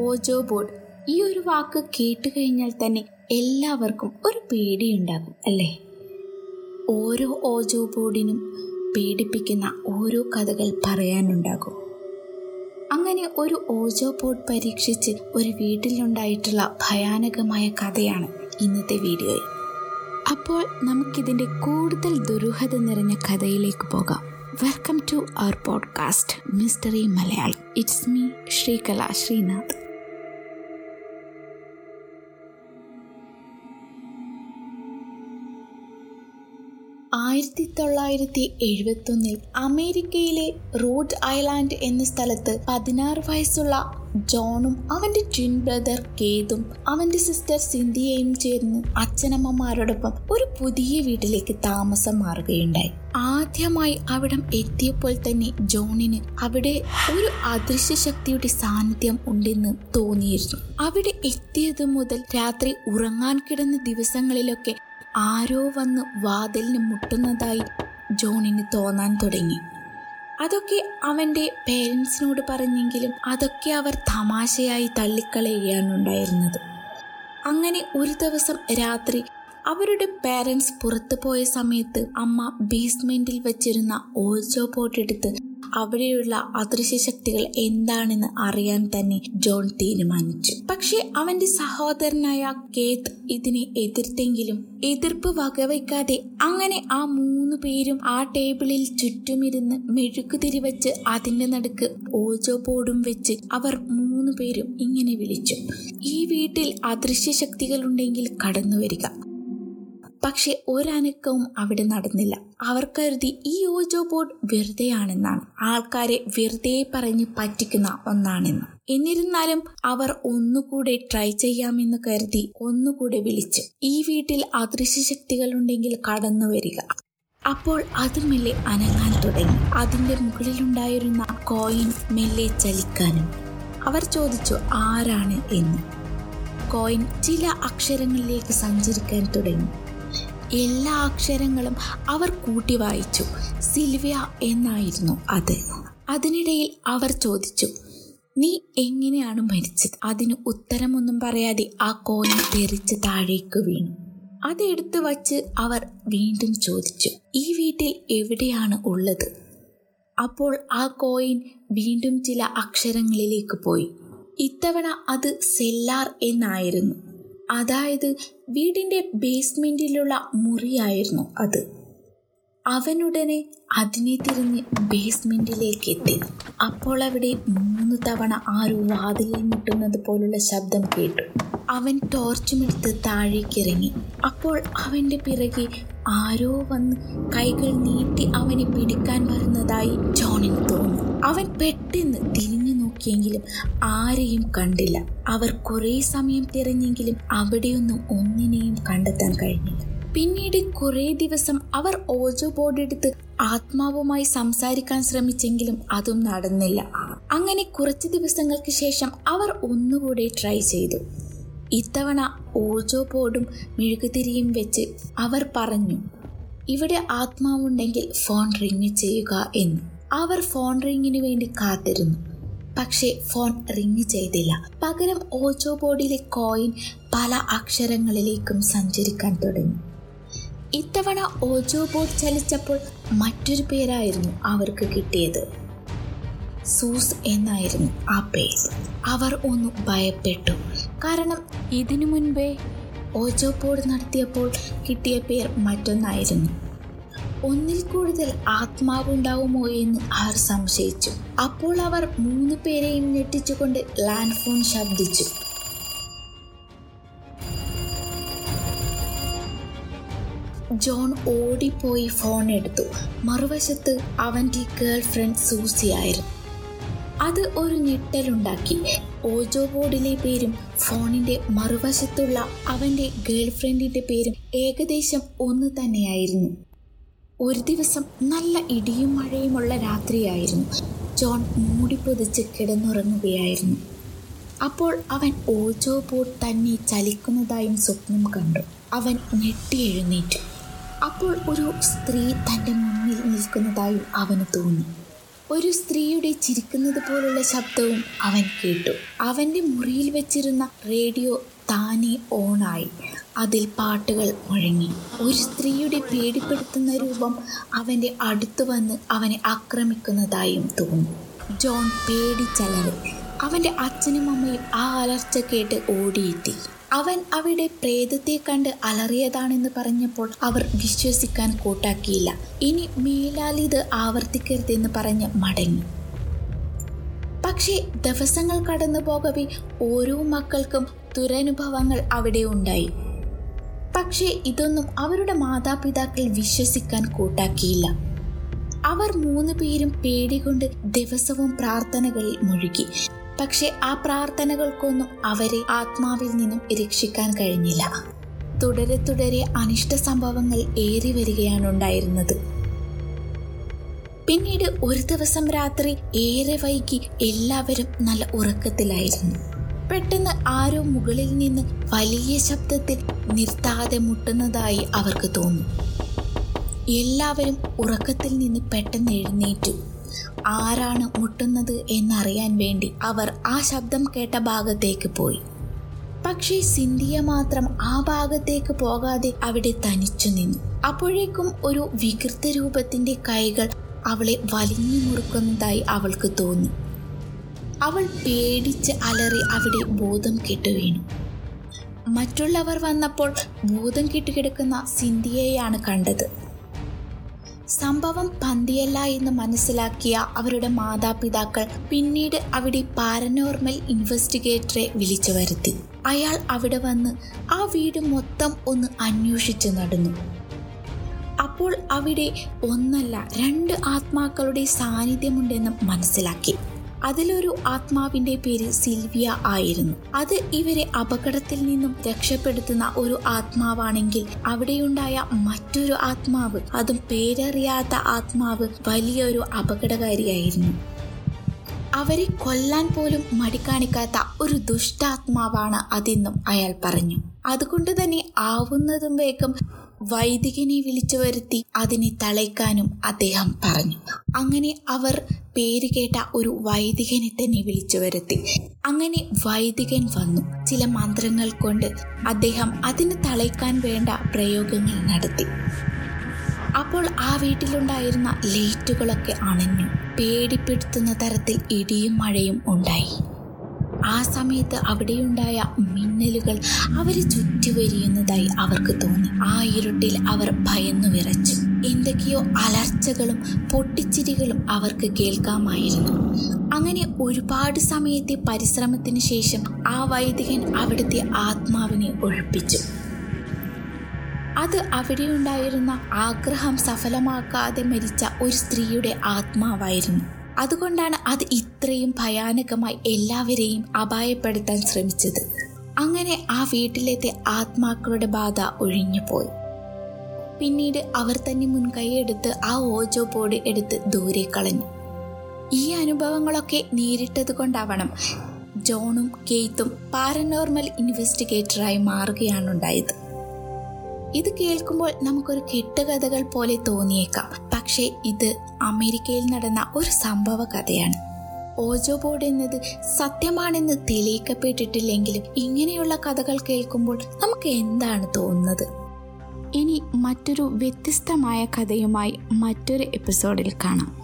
ഓജോ board ഈ ഒരു വാക്ക് കേട്ട് കഴിഞ്ഞാൽ തന്നെ എല്ലാവർക്കും ഒരു പേടിയുണ്ടാകും അല്ലേ? ഓരോ ഓജോ ബോർഡിനും പേടിപ്പിക്കുന്ന ഓരോ കഥകൾ പറയാനുണ്ടാകും. അങ്ങനെ ഒരു ഓജോ ബോർഡ് പരീക്ഷിച്ച് ഒരു വീട്ടിലുണ്ടായിട്ടുള്ള ഭയാനകമായ കഥയാണ് ഇന്നത്തെ വീഡിയോയിൽ അപ്പോൾ നമുക്കിതിന്റെ കൂടുതൽ ദുരൂഹത നിറഞ്ഞ കഥയിലേക്ക് പോകാം. Welcome to our podcast mystery Malayalam. It's me Sreekala Sreenath. ആയിരത്തി തൊള്ളായിരത്തി എഴുപത്തൊന്നിൽ അമേരിക്കയിലെ റോഡ് ഐലാൻഡ് എന്ന സ്ഥലത്ത് പതിനാറ് വയസ്സുള്ള ജോണും അവന്റെ ട്വിൻ ബ്രദർ കേതും അവന്റെ സിസ്റ്റർ സിന്ധിയയും ചേർന്ന് അച്ഛനമ്മമാരോടൊപ്പം ഒരു പുതിയ വീട്ടിലേക്ക് താമസം മാറുകയുണ്ടായി. ആദ്യമായി അവിടം എത്തിയപ്പോൾ തന്നെ ജോണിന് അവിടെ ഒരു അദൃശ്യ ശക്തിയുടെ സാന്നിധ്യം ഉണ്ടെന്ന് തോന്നിയിരുന്നു. അവിടെ എത്തിയത് മുതൽ രാത്രി ഉറങ്ങാൻ കിടന്ന ദിവസങ്ങളിലൊക്കെ ആരോ വന്ന് വാതിലിന് മുട്ടുന്നതായി ജോണിന് തോന്നാൻ തുടങ്ങി. അതൊക്കെ അവന്റെ പേരൻസിനോട് പറഞ്ഞെങ്കിലും അതൊക്കെ അവർ തമാശയായി തള്ളിക്കളയുകയാണ് ഉണ്ടായിരുന്നത്. അങ്ങനെ ഒരു ദിവസം രാത്രി അവരുടെ പേരൻസ് പുറത്തു പോയ സമയത്ത് അമ്മ ബേസ്മെന്റിൽ വെച്ചിരുന്ന ഓജോ പോട്ട് എടുത്ത് അവിടെയുള്ള അദൃശ്യ ശക്തികൾ എന്താണെന്ന് അറിയാൻ തന്നെ ജോൺ തീരുമാനിച്ചു. പക്ഷെ അവന്റെ സഹോദരനായ കേത്ത് ഇതിനെ എതിർത്തെങ്കിലും എതിർപ്പ് വകവയ്ക്കാതെ അങ്ങനെ ആ മൂന്ന് പേരും ആ ടേബിളിൽ ചുറ്റുമിരുന്ന് മെഴുകുതിരി വെച്ച് അതിന്റെ നടുക്ക് ഓജോ ബോർഡും വെച്ച് അവർ മൂന്ന് പേരും ഇങ്ങനെ വിളിച്ചു. ഈ വീട്ടിൽ അദൃശ്യ ശക്തികൾ ഉണ്ടെങ്കിൽ കടന്നു വരിക പക്ഷെ ഒരനക്കവും അവിടെ നടന്നില്ല. അവർ കരുതി ഈ ഓജോ ബോർഡ് വെറുതെയാണെന്നാണ്. ആൾക്കാരെ വെറുതെ പറഞ്ഞ് പറ്റിക്കുന്ന ഒന്നാണെന്ന്. എന്നിരുന്നാലും അവർ ഒന്നുകൂടെ ട്രൈ ചെയ്യാമെന്ന് കരുതി ഒന്നുകൂടെ വിളിച്ചു. ഈ വീട്ടിൽ അദൃശ്യ ശക്തികൾ ഉണ്ടെങ്കിൽ കടന്നു വരിക. അപ്പോൾ അത് മെല്ലെ അനങ്ങാൻ തുടങ്ങി. അതിന്റെ മുകളിലുണ്ടായിരുന്ന കോയിൻ മെല്ലെ ചലിക്കാനും. അവർ ചോദിച്ചു ആരാണ്? എന്ന്. കോയിൻ ചില അക്ഷരങ്ങളിലേക്ക് സഞ്ചരിക്കാൻ തുടങ്ങി. എല്ലാ അക്ഷരങ്ങളും അവർ കൂട്ടി വായിച്ചു. സിൽവിയ എന്നായിരുന്നു അത്. അതിനിടയിൽ അവർ ചോദിച്ചു നീ എങ്ങനെയാണ് മരിച്ചത്? അതിന് ഉത്തരമൊന്നും പറയാതെ ആ കോയിൻ തെറിച്ച് താഴേക്ക് വീണു. അതെടുത്ത് വച്ച് അവർ വീണ്ടും ചോദിച്ചു ഈ വീട്ടിൽ എവിടെയാണ് ഉള്ളത്? അപ്പോൾ ആ കോയിൻ വീണ്ടും ചില അക്ഷരങ്ങളിലേക്ക് പോയി. ഇത്തവണ അത് സെല്ലാർ എന്നായിരുന്നു. അതായത് വീടിന്റെ ബേസ്മെന്റിലുള്ള മുറിയായിരുന്നു അത്. അവനുടനെ അതിനെ തിരിഞ്ഞ് ബേസ്മെന്റിലേക്ക് എത്തി. അപ്പോൾ അവിടെ മൂന്ന് തവണ ആരോ വാതിലിൽ മുട്ടുന്നത് പോലുള്ള ശബ്ദം കേട്ടു. അവൻ ടോർച്ചുമെടുത്ത് താഴേക്കിറങ്ങി. അപ്പോൾ അവന്റെ പിറകെ ആരോ വന്ന് കൈകൾ നീട്ടി അവനെ പിടിക്കാൻ വരുന്നതായി ജോണിന് തോന്നി അവൻ പെട്ടെന്ന് തിരിഞ്ഞു നോക്കിയെങ്കിലും ആരെയും കണ്ടില്ല. അവർ കുറേ സമയം തിരഞ്ഞെങ്കിലും അവിടെയൊന്നും ഒന്നിനെയും കണ്ടെത്താൻ കഴിഞ്ഞില്ല. പിന്നീട് കുറേ ദിവസം അവർ ഓജോ ബോർഡ് എടുത്ത് ആത്മാവുമായി സംസാരിക്കാൻ ശ്രമിച്ചെങ്കിലും അതും നടന്നില്ല. അങ്ങനെ കുറച്ച് ദിവസങ്ങൾക്ക് ശേഷം അവർ ഒന്നുകൂടെ ട്രൈ ചെയ്തു. ഇത്തവണ ഓജോ ബോർഡും മെഴുകുതിരിയും വെച്ച് അവർ പറഞ്ഞു ഇവിടെ ആത്മാവുണ്ടെങ്കിൽ ഫോൺ റിങ് ചെയ്യുക എന്ന്. അവർ ഫോൺ റിങ്ങിന് വേണ്ടി കാത്തിരുന്നു. പക്ഷേ ഫോൺ റിങ് ചെയ്തില്ല. പകരം ഓജോ ബോർഡിലെ കോയിൻ പല അക്ഷരങ്ങളിലേക്കും സഞ്ചരിക്കാൻ തുടങ്ങി. ഇത്തവണ ഓജോ ബോർഡ് ചലിച്ചപ്പോൾ മറ്റൊരു പേരായിരുന്നു അവർക്ക് കിട്ടിയത്. സൂസ് എന്നായിരുന്നു ആ പേര്. അവർ ഒന്ന് ഭയപ്പെട്ടു. കാരണം ഇതിനു മുൻപേ ഓജോ പോഡ് നടത്തിയപ്പോൾ കിട്ടിയ പേർ മറ്റൊന്നായിരുന്നു. ഒന്നിൽ കൂടുതൽ ആത്മാവുണ്ടാവുമോ എന്ന് അവർ സംശയിച്ചു. അപ്പോൾ അവർ മൂന്ന് പേരെയും ഞെട്ടിച്ചുകൊണ്ട് ലാൻഡ് ഫോൺ ശബ്ദിച്ചു. ജോൺ ഓടിപ്പോയി ഫോൺ എടുത്തു. മറുവശത്ത് അവന്റെ ഗേൾ ഫ്രണ്ട് സൂസിയായിരുന്നു അത് ഒരു ഞെട്ടലുണ്ടാക്കി. ഓജോ ബോർഡിലെ പേരും ഫോണിന്റെ മറുവശത്തുള്ള അവന്റെ ഗേൾ ഫ്രണ്ടിന്റെ പേരും ഏകദേശം ഒന്ന് തന്നെയായിരുന്നു. ഒരു ദിവസം നല്ല ഇടിയും മഴയുമുള്ള രാത്രിയായിരുന്നു. ജോൺ മൂടിപ്പൊതിച്ച് കിടന്നുറങ്ങുകയായിരുന്നു. അപ്പോൾ അവൻ ഓജോ ബോർഡ് തന്നെ ചലിക്കുന്നതായും സ്വപ്നം കണ്ടു. അവൻ ഞെട്ടി എഴുന്നേറ്റു. അപ്പോൾ ഒരു സ്ത്രീ തന്റെ മുന്നിൽ നിൽക്കുന്നതായും അവന് തോന്നി. ഒരു സ്ത്രീയുടെ ചിരിക്കുന്നത് പോലുള്ള ശബ്ദവും അവൻ കേട്ടു. അവന്റെ മുറിയിൽ വെച്ചിരുന്ന റേഡിയോ താനെ ഓണായി. അതിൽ പാട്ടുകൾ മുഴങ്ങി. ഒരു സ്ത്രീയുടെ പേടിപ്പെടുത്തുന്ന രൂപം അവന്റെ അടുത്ത് വന്ന് അവനെ ആക്രമിക്കുന്നതായും തോന്നി. ജോൺ പേടിച്ചലറി. അവന്റെ അച്ഛനും അമ്മയും ആ അലർച്ച കേട്ട് ഓടിയെത്തി. അവൻ അവിടെ പ്രേതത്തെ കണ്ട് അലറിയതാണെന്ന് പറഞ്ഞപ്പോൾ അവർ വിശ്വസിക്കാൻ കൂട്ടാക്കിയില്ല. ഇനി മേലാൽ ഇത് ആവർത്തിക്കരുതെന്ന് പറഞ്ഞ് മടങ്ങി. പക്ഷേ ദിവസങ്ങൾ കടന്നു പോകവേ ഓരോ മക്കൾക്കും ദുരനുഭവങ്ങൾ അവിടെ ഉണ്ടായി. പക്ഷേ ഇതൊന്നും അവരുടെ മാതാപിതാക്കൾ വിശ്വസിക്കാൻ കൂട്ടാക്കിയില്ല. അവർ മൂന്ന് പേരും പേടികൊണ്ട് ദിവസവും പ്രാർത്ഥനകളിൽ മുഴുകി. പക്ഷെ ആ പ്രാർത്ഥനകൾക്കൊന്നും അവരെ ആത്മാവിൽ നിന്നും രക്ഷിക്കാൻ കഴിഞ്ഞില്ല. തുടരെ തുടരെ അനിഷ്ട സംഭവങ്ങൾ ഏറി വരികയാണ് ഉണ്ടായിരുന്നത്. പിന്നീട് ഒരു ദിവസം രാത്രി ഏറെ വൈകി എല്ലാവരും നല്ല ഉറക്കത്തിലായിരുന്നു. പെട്ടെന്ന് ആരോ മുകളിൽ നിന്ന് വലിയ ശബ്ദത്തിൽ നിർത്താതെ മുട്ടുന്നതായി അവർക്ക് തോന്നി. എല്ലാവരും ഉറക്കത്തിൽ നിന്ന് പെട്ടെന്ന് എഴുന്നേറ്റു. ആരാണ് മുട്ടുന്നത് എന്നറിയാൻ വേണ്ടി അവർ ആ ശബ്ദം കേട്ട ഭാഗത്തേക്ക് പോയി. പക്ഷേ സിന്ധിയ മാത്രം ആ ഭാഗത്തേക്ക് പോകാതെ അവിടെ തനിച്ചു നിന്നു. അപ്പോഴേക്കും ഒരു വികൃത രൂപത്തിന്റെ കൈകൾ അവളെ വലിഞ്ഞു മുറുക്കുന്നതായി അവൾക്ക് തോന്നി. അവൾ പേടിച്ച് അലറി അവിടെ ബോധം കെട്ടു വീണു. മറ്റുള്ളവർ വന്നപ്പോൾ ബോധം കെട്ടുകിടക്കുന്ന സിന്ധിയയാണ് കണ്ടത്. സംഭവം പന്തിയല്ല എന്ന് മനസ്സിലാക്കിയ അവരുടെ മാതാപിതാക്കൾ പിന്നീട് അവിടെ പാരനോർമൽ ഇൻവെസ്റ്റിഗേറ്ററെ വിളിച്ചു വരുത്തി. അയാൾ അവിടെ വന്ന് ആ വീട് മൊത്തം ഒന്ന് അന്വേഷിച്ച് നടന്നു. അപ്പോൾ അവിടെ ഒന്നല്ല രണ്ട് ആത്മാക്കളുടെ സാന്നിധ്യമുണ്ടെന്നും മനസ്സിലാക്കി. അതിലൊരു ആത്മാവിന്റെ പേര് സിൽവിയ ആയിരുന്നു. അത് ഇവരെ അപകടത്തിൽ നിന്നും രക്ഷപ്പെടുത്തുന്ന ഒരു ആത്മാവാണെങ്കിൽ അവിടെയുണ്ടായ മറ്റൊരു ആത്മാവ് അതും പേരറിയാത്ത ആത്മാവ് വലിയൊരു അപകടകാരിയായിരുന്നു. അവരെ കൊല്ലാൻ പോലും മടിക്കാണിക്കാത്ത ഒരു ദുഷ്ടാത്മാവാണ് അതെന്നും അയാൾ പറഞ്ഞു. അതുകൊണ്ട് തന്നെ ആവുന്നതും വേഗം വൈദികനെ വിളിച്ചു വരുത്തി അതിനെ തളയ്ക്കാനും അദ്ദേഹം പറഞ്ഞു. അങ്ങനെ അവർ പേര് കേട്ട ഒരു വൈദികനെ തന്നെ വിളിച്ചു വരുത്തി. അങ്ങനെ വൈദികൻ വന്നു. ചില മന്ത്രങ്ങൾ കൊണ്ട് അദ്ദേഹം അതിന് തളയ്ക്കാൻ വേണ്ട പ്രയോഗങ്ങൾ നടത്തി. അപ്പോൾ ആ വീട്ടിലുണ്ടായിരുന്ന ലൈറ്റുകളൊക്കെ അണഞ്ഞു. പേടിപ്പെടുത്തുന്ന തരത്തിൽ ഇടിയും മഴയും ഉണ്ടായി. ആ സമയത്ത് അവിടെയുണ്ടായ മിന്നലുകൾ അവരെ ചുറ്റിവരിയുന്നതായി അവർക്ക് തോന്നി. ആ ഇരുട്ടിൽ അവർ ഭയന്നു വിറച്ചു. എന്തൊക്കെയോ അലർച്ചകളും പൊട്ടിച്ചിരികളും അവർക്ക് കേൾക്കാമായിരുന്നു. അങ്ങനെ ഒരുപാട് സമയത്തെ പരിശ്രമത്തിന് ശേഷം ആ വൈദികൻ അവിടുത്തെ ആത്മാവിനെ ഒഴിപ്പിച്ചു. അത് അവിടെയുണ്ടായിരുന്ന ആഗ്രഹം സഫലമാക്കാതെ മരിച്ച ഒരു സ്ത്രീയുടെ ആത്മാവായിരുന്നു. അതുകൊണ്ടാണ് അത് ഇത്രയും ഭയാനകമായി എല്ലാവരെയും അപായപ്പെടുത്താൻ ശ്രമിച്ചത്. അങ്ങനെ ആ വീട്ടിലത്തെ ആത്മാക്കളുടെ ബാധ ഒഴിഞ്ഞുപോയി. പിന്നീട് അവർ തന്നെ മുൻകൈയെടുത്ത് ആ ഓജോ ബോർഡ് എടുത്ത് ദൂരെ കളഞ്ഞു. ഈ അനുഭവങ്ങളൊക്കെ നേരിട്ടത് കൊണ്ടാവണം ജോണും കെയ്ത്തും പാരനോർമൽ ഇൻവെസ്റ്റിഗേറ്ററായി മാറുകയാണുണ്ടായത്. ഇത് കേൾക്കുമ്പോൾ നമുക്കൊരു കെട്ടുകഥകൾ പോലെ തോന്നിയേക്കാം. പക്ഷേ ഇത് അമേരിക്കയിൽ നടന്ന ഒരു സംഭവ കഥയാണ് ഓജോ ബോർഡ് എന്നത് സത്യമാണെന്ന് തെളിയിക്കപ്പെട്ടിട്ടില്ലെങ്കിലും ഇങ്ങനെയുള്ള കഥകൾ കേൾക്കുമ്പോൾ നമുക്ക് എന്താണ് തോന്നുന്നത്? ഇനി മറ്റൊരു വ്യത്യസ്തമായ കഥയുമായി മറ്റൊരു എപ്പിസോഡിൽ കാണാം.